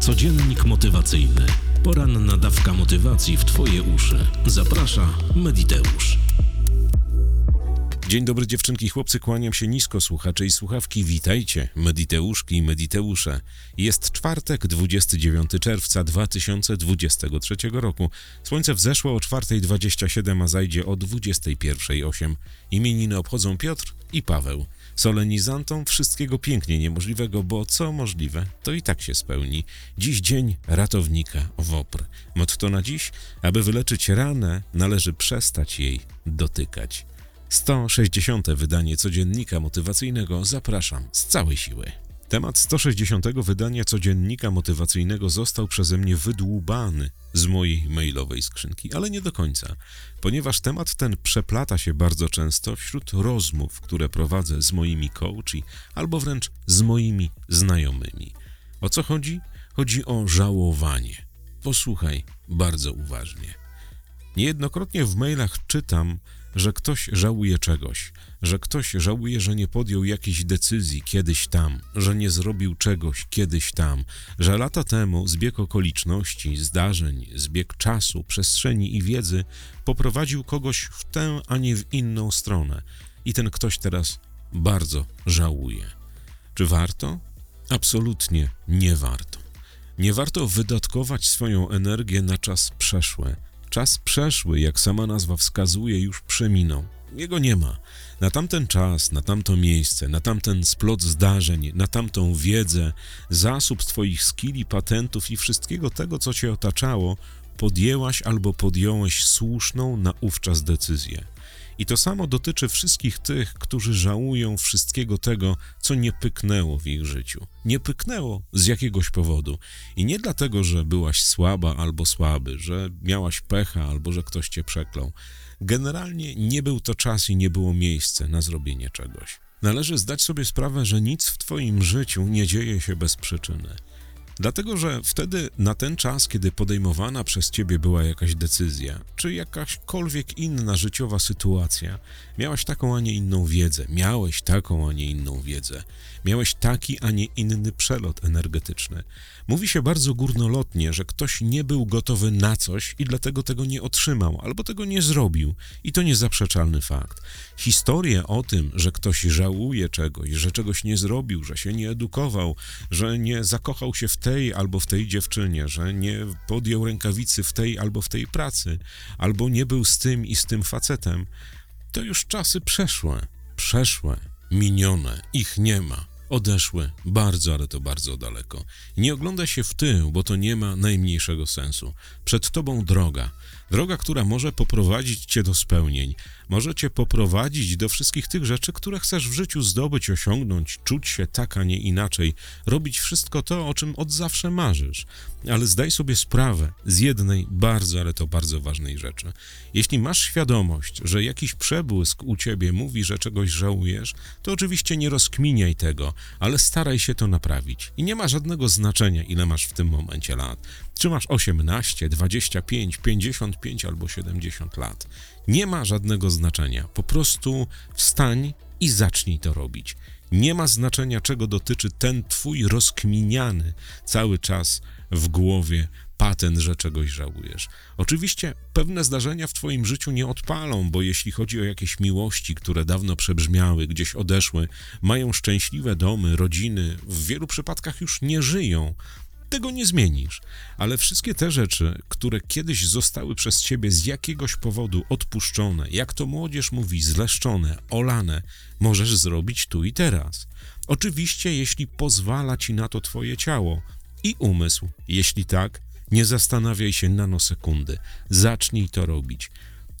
Codziennik motywacyjny. Poranna dawka motywacji w Twoje uszy. Zaprasza Mediteusz. Dzień dobry dziewczynki chłopcy, kłaniam się nisko słuchacze i słuchawki. Witajcie, Mediteuszki i Mediteusze. Jest czwartek, 29 czerwca 2023 roku. Słońce wzeszło o 4.27, a zajdzie o 21.08. Imieniny obchodzą Piotr i Paweł. Solenizantom wszystkiego pięknie niemożliwego, bo co możliwe, to i tak się spełni. Dziś dzień ratownika WOPR. Motto na dziś, aby wyleczyć ranę, należy przestać jej dotykać. 160. wydanie codziennika motywacyjnego zapraszam z całej siły. Temat 160. wydania codziennika motywacyjnego został przeze mnie wydłubany z mojej mailowej skrzynki, ale nie do końca, ponieważ temat ten przeplata się bardzo często wśród rozmów, które prowadzę z moimi coachi albo wręcz z moimi znajomymi. O co chodzi? Chodzi o żałowanie. Posłuchaj bardzo uważnie. Niejednokrotnie w mailach czytam, że ktoś żałuje czegoś, że ktoś żałuje, że nie podjął jakiejś decyzji kiedyś tam, że nie zrobił czegoś kiedyś tam, że lata temu zbieg okoliczności, zdarzeń, zbieg czasu, przestrzeni i wiedzy poprowadził kogoś w tę, a nie w inną stronę i ten ktoś teraz bardzo żałuje. Czy warto? Absolutnie nie warto. Nie warto wydatkować swoją energię na czas przeszłe, Czas przeszły, jak sama nazwa wskazuje, już przeminął. Jego nie ma. Na tamten czas, na tamto miejsce, na tamten splot zdarzeń, na tamtą wiedzę, zasób Twoich skili, patentów i wszystkiego tego, co Cię otaczało, podjęłaś albo podjąłeś słuszną naówczas decyzję. I to samo dotyczy wszystkich tych, którzy żałują wszystkiego tego, co nie pyknęło w ich życiu. Nie pyknęło z jakiegoś powodu. I nie dlatego, że byłaś słaba albo słaby, że miałaś pecha albo że ktoś cię przeklął. Generalnie nie był to czas i nie było miejsce na zrobienie czegoś. Należy zdać sobie sprawę, że nic w Twoim życiu nie dzieje się bez przyczyny. Dlatego, że wtedy na ten czas, kiedy podejmowana przez ciebie była jakaś decyzja, czy jakaśkolwiek inna życiowa sytuacja, miałaś taką, a nie inną wiedzę, miałeś taką, a nie inną wiedzę, miałeś taki, a nie inny przelot energetyczny. Mówi się bardzo górnolotnie, że ktoś nie był gotowy na coś i dlatego tego nie otrzymał, albo tego nie zrobił. I to niezaprzeczalny fakt. Historie o tym, że ktoś żałuje czegoś, że czegoś nie zrobił, że się nie edukował, że nie zakochał się w tej albo w tej dziewczynie, że nie podjął rękawicy w tej albo w tej pracy, albo nie był z tym i z tym facetem, to już czasy przeszłe, przeszłe, minione, ich nie ma odeszły bardzo, ale to bardzo daleko. Nie ogląda się w tył, bo to nie ma najmniejszego sensu. Przed tobą droga, droga, która może poprowadzić cię do spełnień, może cię poprowadzić do wszystkich tych rzeczy, które chcesz w życiu zdobyć, osiągnąć, czuć się tak, a nie inaczej, robić wszystko to, o czym od zawsze marzysz. Ale zdaj sobie sprawę z jednej bardzo, ale to bardzo ważnej rzeczy. Jeśli masz świadomość, że jakiś przebłysk u ciebie mówi, że czegoś żałujesz, to oczywiście nie rozkminiaj tego, ale staraj się to naprawić. I nie ma żadnego znaczenia, ile masz w tym momencie lat. Czy masz 18, 25, 55 albo 70 lat. Nie ma żadnego znaczenia. Po prostu wstań i zacznij to robić. Nie ma znaczenia, czego dotyczy ten twój rozkminiany cały czas w głowie patent, że czegoś żałujesz. Oczywiście pewne zdarzenia w Twoim życiu nie odpalą, bo jeśli chodzi o jakieś miłości, które dawno przebrzmiały, gdzieś odeszły, mają szczęśliwe domy, rodziny, w wielu przypadkach już nie żyją, tego nie zmienisz. Ale wszystkie te rzeczy, które kiedyś zostały przez ciebie z jakiegoś powodu odpuszczone, jak to młodzież mówi, zleszczone, olane, możesz zrobić tu i teraz. Oczywiście, jeśli pozwala ci na to twoje ciało i umysł. Jeśli tak, nie zastanawiaj się nanosekundy. Zacznij to robić.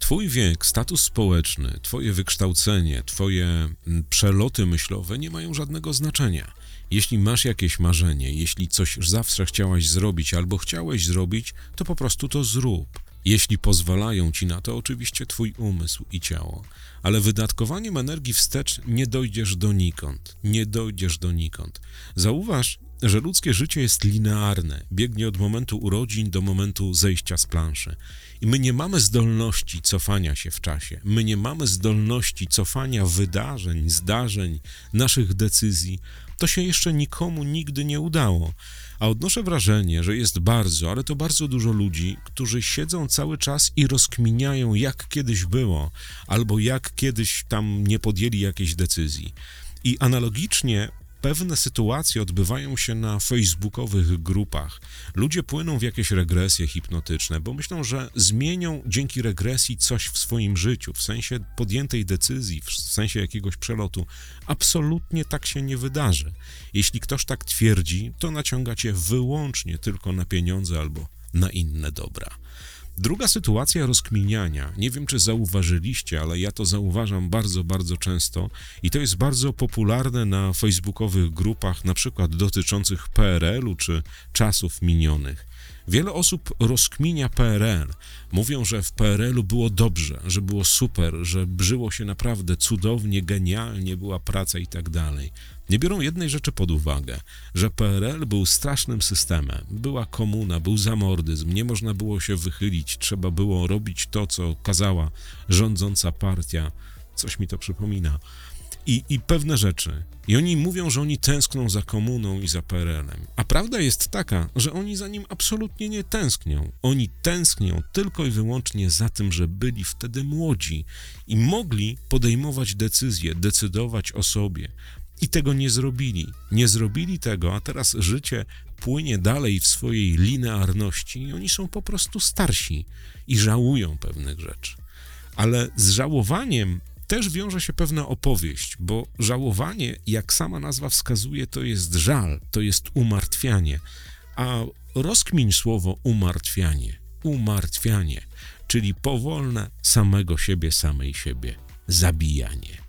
Twój wiek, status społeczny, Twoje wykształcenie, Twoje mm, przeloty myślowe nie mają żadnego znaczenia. Jeśli masz jakieś marzenie, jeśli coś zawsze chciałaś zrobić albo chciałeś zrobić, to po prostu to zrób. Jeśli pozwalają ci na to, oczywiście twój umysł i ciało. Ale wydatkowaniem energii wstecz nie dojdziesz donikąd. Nie dojdziesz donikąd. Zauważ, że ludzkie życie jest linearne, biegnie od momentu urodzin do momentu zejścia z planszy. I my nie mamy zdolności cofania się w czasie. My nie mamy zdolności cofania wydarzeń, zdarzeń, naszych decyzji. To się jeszcze nikomu nigdy nie udało. A odnoszę wrażenie, że jest bardzo, ale to bardzo dużo ludzi, którzy siedzą cały czas i rozkminiają, jak kiedyś było, albo jak kiedyś tam nie podjęli jakiejś decyzji. I analogicznie pewne sytuacje odbywają się na facebookowych grupach. Ludzie płyną w jakieś regresje hipnotyczne, bo myślą, że zmienią dzięki regresji coś w swoim życiu, w sensie podjętej decyzji, w sensie jakiegoś przelotu. Absolutnie tak się nie wydarzy. Jeśli ktoś tak twierdzi, to naciąga cię wyłącznie tylko na pieniądze albo na inne dobra. Druga sytuacja rozkminiania. Nie wiem, czy zauważyliście, ale ja to zauważam bardzo, bardzo często i to jest bardzo popularne na facebookowych grupach, na przykład dotyczących PRL-u czy czasów minionych. Wiele osób rozkminia PRL. Mówią, że w PRL-u było dobrze, że było super, że żyło się naprawdę cudownie, genialnie, była praca i tak dalej. Nie biorą jednej rzeczy pod uwagę, że PRL był strasznym systemem. Była komuna, był zamordyzm, nie można było się wychylić, trzeba było robić to, co kazała rządząca partia. Coś mi to przypomina i, i pewne rzeczy. I oni mówią, że oni tęskną za komuną i za PRL-em. A prawda jest taka, że oni za nim absolutnie nie tęsknią. Oni tęsknią tylko i wyłącznie za tym, że byli wtedy młodzi i mogli podejmować decyzje, decydować o sobie. I tego nie zrobili. Nie zrobili tego, a teraz życie płynie dalej w swojej linearności i oni są po prostu starsi i żałują pewnych rzeczy. Ale z żałowaniem też wiąże się pewna opowieść, bo żałowanie, jak sama nazwa wskazuje, to jest żal, to jest umartwianie. A rozkmiń słowo umartwianie. Umartwianie, czyli powolne samego siebie, samej siebie zabijanie.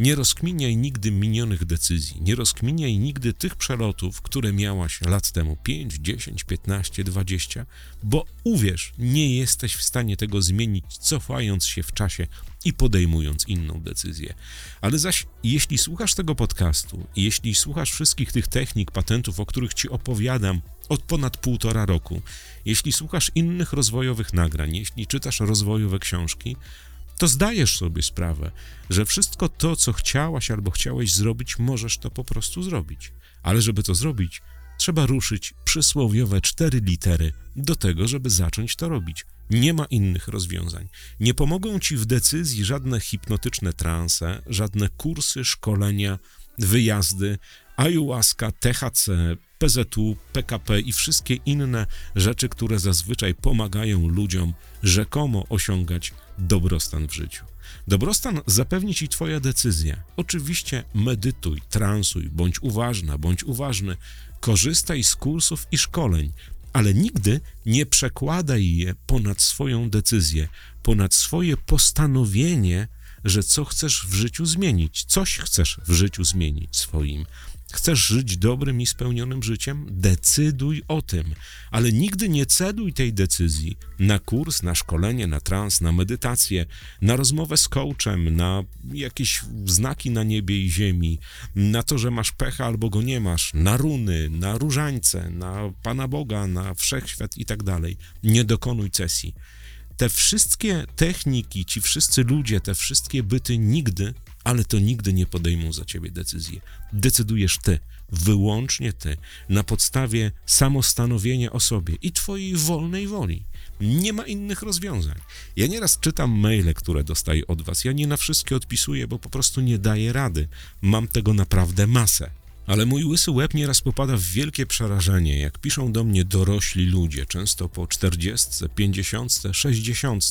Nie rozkminiaj nigdy minionych decyzji, nie rozkminiaj nigdy tych przelotów, które miałaś lat temu 5, 10, 15, 20, bo uwierz, nie jesteś w stanie tego zmienić, cofając się w czasie i podejmując inną decyzję. Ale zaś, jeśli słuchasz tego podcastu, jeśli słuchasz wszystkich tych technik, patentów, o których ci opowiadam od ponad półtora roku, jeśli słuchasz innych rozwojowych nagrań, jeśli czytasz rozwojowe książki, to zdajesz sobie sprawę, że wszystko to, co chciałaś albo chciałeś zrobić, możesz to po prostu zrobić. Ale żeby to zrobić, trzeba ruszyć przysłowiowe cztery litery do tego, żeby zacząć to robić. Nie ma innych rozwiązań. Nie pomogą ci w decyzji żadne hipnotyczne transe, żadne kursy, szkolenia, wyjazdy, ayahuasca, THC, PZU, PKP i wszystkie inne rzeczy, które zazwyczaj pomagają ludziom rzekomo osiągać dobrostan w życiu. Dobrostan zapewni ci Twoja decyzja. Oczywiście medytuj, transuj, bądź uważna, bądź uważny, korzystaj z kursów i szkoleń, ale nigdy nie przekładaj je ponad swoją decyzję, ponad swoje postanowienie, że co chcesz w życiu zmienić, coś chcesz w życiu zmienić swoim. Chcesz żyć dobrym i spełnionym życiem? Decyduj o tym, ale nigdy nie ceduj tej decyzji na kurs, na szkolenie, na trans, na medytację, na rozmowę z coachem, na jakieś znaki na niebie i ziemi, na to, że masz pecha albo go nie masz, na runy, na różańce, na Pana Boga, na wszechświat i tak dalej. Nie dokonuj cesji. Te wszystkie techniki, ci wszyscy ludzie, te wszystkie byty nigdy ale to nigdy nie podejmą za ciebie decyzji. Decydujesz ty, wyłącznie ty, na podstawie samostanowienia o sobie i twojej wolnej woli. Nie ma innych rozwiązań. Ja nieraz czytam maile, które dostaję od was. Ja nie na wszystkie odpisuję, bo po prostu nie daję rady. Mam tego naprawdę masę. Ale mój łysy łeb nieraz popada w wielkie przerażenie, jak piszą do mnie dorośli ludzie, często po 40, 50, 60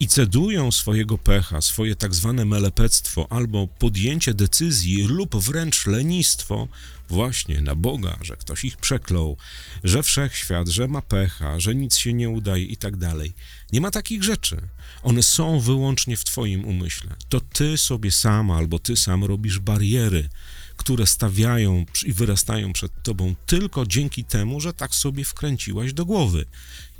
i cedują swojego pecha, swoje tak zwane melepectwo albo podjęcie decyzji lub wręcz lenistwo właśnie na Boga, że ktoś ich przeklął, że wszechświat, że ma pecha, że nic się nie udaje i tak dalej. Nie ma takich rzeczy. One są wyłącznie w Twoim umyśle. To Ty sobie sama albo Ty sam robisz bariery, które stawiają i wyrastają przed Tobą tylko dzięki temu, że tak sobie wkręciłaś do głowy.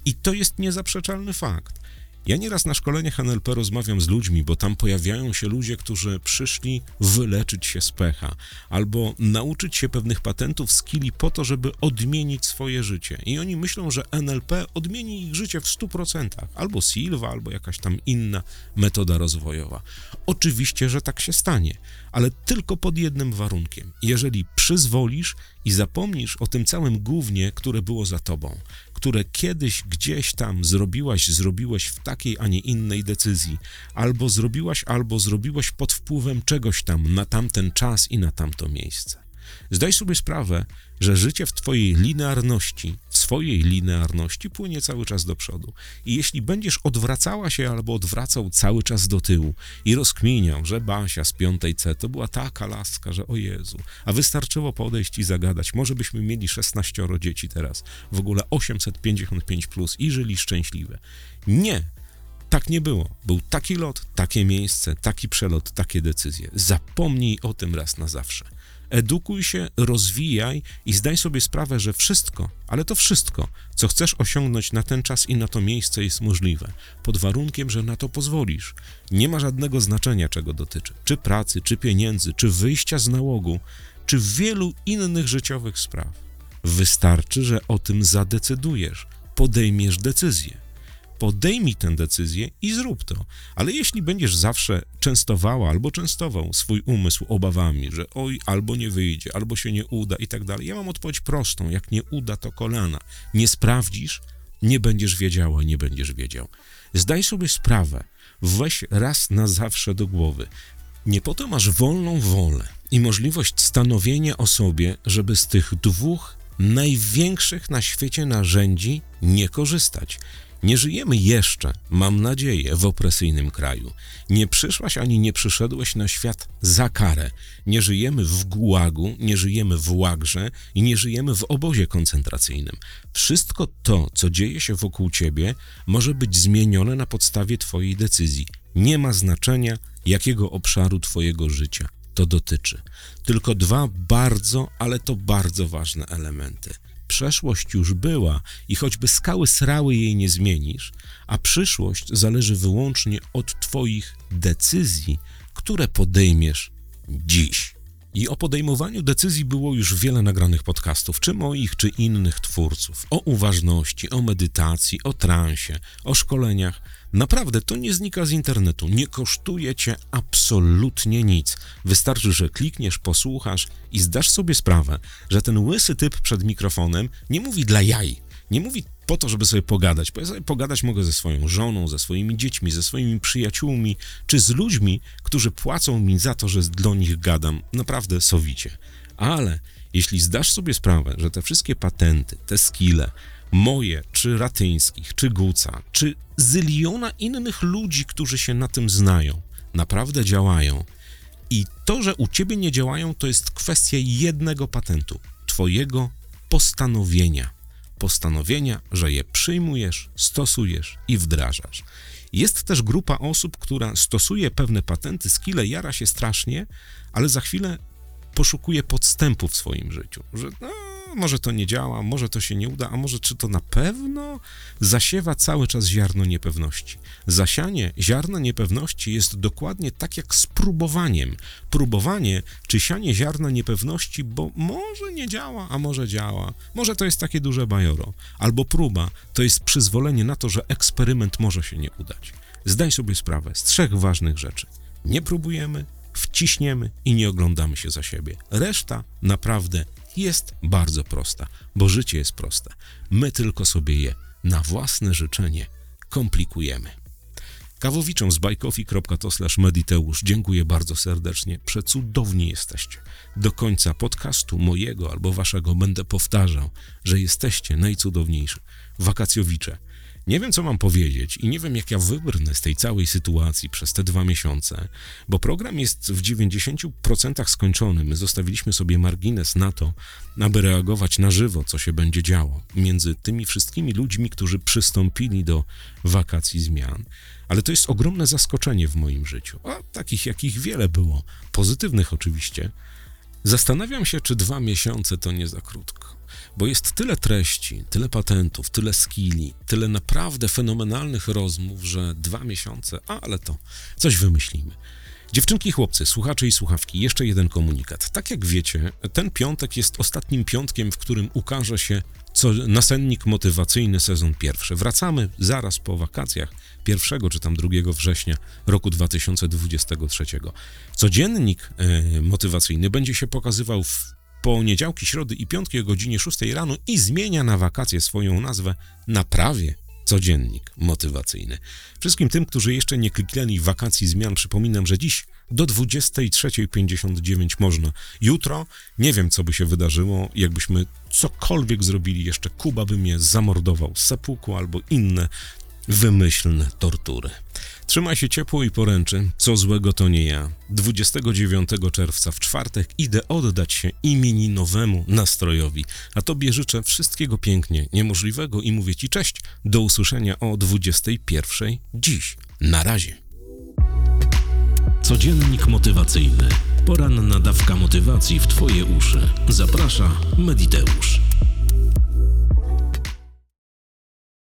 I to jest niezaprzeczalny fakt. Ja nieraz na szkoleniach NLP rozmawiam z ludźmi, bo tam pojawiają się ludzie, którzy przyszli wyleczyć się z pecha albo nauczyć się pewnych patentów, skilli po to, żeby odmienić swoje życie. I oni myślą, że NLP odmieni ich życie w 100%, albo Silva, albo jakaś tam inna metoda rozwojowa. Oczywiście, że tak się stanie, ale tylko pod jednym warunkiem. Jeżeli przyzwolisz i zapomnisz o tym całym gównie, które było za tobą, które kiedyś gdzieś tam zrobiłaś, zrobiłeś w takiej, a nie innej decyzji, albo zrobiłaś, albo zrobiłeś pod wpływem czegoś tam na tamten czas i na tamto miejsce. Zdaj sobie sprawę, że życie w Twojej linearności, w swojej linearności płynie cały czas do przodu. I jeśli będziesz odwracała się albo odwracał cały czas do tyłu i rozkminiał, że Basia z piątej C to była taka laska, że o Jezu, a wystarczyło podejść i zagadać, może byśmy mieli 16 dzieci teraz, w ogóle 855 plus i żyli szczęśliwe. Nie, tak nie było. Był taki lot, takie miejsce, taki przelot, takie decyzje. Zapomnij o tym raz na zawsze. Edukuj się, rozwijaj i zdaj sobie sprawę, że wszystko, ale to wszystko, co chcesz osiągnąć na ten czas i na to miejsce jest możliwe, pod warunkiem, że na to pozwolisz. Nie ma żadnego znaczenia, czego dotyczy, czy pracy, czy pieniędzy, czy wyjścia z nałogu, czy wielu innych życiowych spraw. Wystarczy, że o tym zadecydujesz, podejmiesz decyzję podejmij tę decyzję i zrób to. Ale jeśli będziesz zawsze częstowała albo częstował swój umysł obawami, że oj, albo nie wyjdzie, albo się nie uda i tak dalej, ja mam odpowiedź prostą: jak nie uda, to kolana. Nie sprawdzisz, nie będziesz wiedziała, nie będziesz wiedział. Zdaj sobie sprawę, weź raz na zawsze do głowy. Nie po to masz wolną wolę i możliwość stanowienia o sobie, żeby z tych dwóch największych na świecie narzędzi nie korzystać. Nie żyjemy jeszcze, mam nadzieję, w opresyjnym kraju. Nie przyszłaś ani nie przyszedłeś na świat za karę. Nie żyjemy w gułagu, nie żyjemy w łagrze i nie żyjemy w obozie koncentracyjnym. Wszystko to, co dzieje się wokół ciebie, może być zmienione na podstawie twojej decyzji. Nie ma znaczenia, jakiego obszaru twojego życia to dotyczy. Tylko dwa bardzo, ale to bardzo ważne elementy – Przeszłość już była i choćby skały srały jej nie zmienisz, a przyszłość zależy wyłącznie od Twoich decyzji, które podejmiesz dziś. I o podejmowaniu decyzji było już wiele nagranych podcastów, czy moich, czy innych twórców. O uważności, o medytacji, o transie, o szkoleniach. Naprawdę to nie znika z internetu, nie kosztuje cię absolutnie nic. Wystarczy, że klikniesz, posłuchasz i zdasz sobie sprawę, że ten łysy typ przed mikrofonem nie mówi dla jaj, nie mówi po to, żeby sobie pogadać. Bo ja sobie pogadać mogę ze swoją żoną, ze swoimi dziećmi, ze swoimi przyjaciółmi, czy z ludźmi, którzy płacą mi za to, że do nich gadam naprawdę sowicie. Ale jeśli zdasz sobie sprawę, że te wszystkie patenty, te skille, moje, czy Ratyńskich, czy Guca, czy zyliona innych ludzi, którzy się na tym znają, naprawdę działają. I to, że u ciebie nie działają, to jest kwestia jednego patentu twojego postanowienia. Postanowienia, że je przyjmujesz, stosujesz i wdrażasz. Jest też grupa osób, która stosuje pewne patenty, skille, jara się strasznie, ale za chwilę poszukuje podstępu w swoim życiu, że no, może to nie działa, może to się nie uda, a może czy to na pewno zasiewa cały czas ziarno niepewności. Zasianie ziarna niepewności jest dokładnie tak jak z próbowaniem. Próbowanie czy sianie ziarna niepewności, bo może nie działa, a może działa. Może to jest takie duże bajoro. Albo próba to jest przyzwolenie na to, że eksperyment może się nie udać. Zdaj sobie sprawę z trzech ważnych rzeczy. Nie próbujemy, wciśniemy i nie oglądamy się za siebie. Reszta naprawdę jest bardzo prosta, bo życie jest proste. My tylko sobie je na własne życzenie komplikujemy. Kawowiczom z bajkofi.to mediteusz dziękuję bardzo serdecznie. Przecudowni jesteście. Do końca podcastu mojego albo waszego będę powtarzał, że jesteście najcudowniejsi. Wakacjowicze, nie wiem, co mam powiedzieć i nie wiem, jak ja wybrnę z tej całej sytuacji przez te dwa miesiące, bo program jest w 90% skończony. My zostawiliśmy sobie margines na to, aby reagować na żywo, co się będzie działo między tymi wszystkimi ludźmi, którzy przystąpili do wakacji zmian. Ale to jest ogromne zaskoczenie w moim życiu, a takich jakich wiele było, pozytywnych oczywiście. Zastanawiam się, czy dwa miesiące to nie za krótko. Bo jest tyle treści, tyle patentów, tyle skilli, tyle naprawdę fenomenalnych rozmów, że dwa miesiące, ale to coś wymyślimy. Dziewczynki, chłopcy, słuchacze i słuchawki, jeszcze jeden komunikat. Tak jak wiecie, ten piątek jest ostatnim piątkiem, w którym ukaże się co, nasennik motywacyjny sezon pierwszy. Wracamy zaraz po wakacjach 1 czy tam 2 września roku 2023. Codziennik e, motywacyjny będzie się pokazywał w poniedziałki, środy i piątki o godzinie 6 rano i zmienia na wakacje swoją nazwę na prawie codziennik motywacyjny. Wszystkim tym, którzy jeszcze nie kliknęli wakacji zmian, przypominam, że dziś do 23.59 można. Jutro nie wiem, co by się wydarzyło, jakbyśmy cokolwiek zrobili jeszcze. Kuba by mnie zamordował sepuku albo inne wymyślne tortury. Trzymaj się ciepło i poręczy, co złego to nie ja. 29 czerwca w czwartek idę oddać się imieninowemu nastrojowi, a tobie życzę wszystkiego pięknie, niemożliwego i mówię ci cześć, do usłyszenia o 21 dziś. Na razie. Codziennik motywacyjny. Poranna dawka motywacji w Twoje uszy. Zaprasza Mediteusz.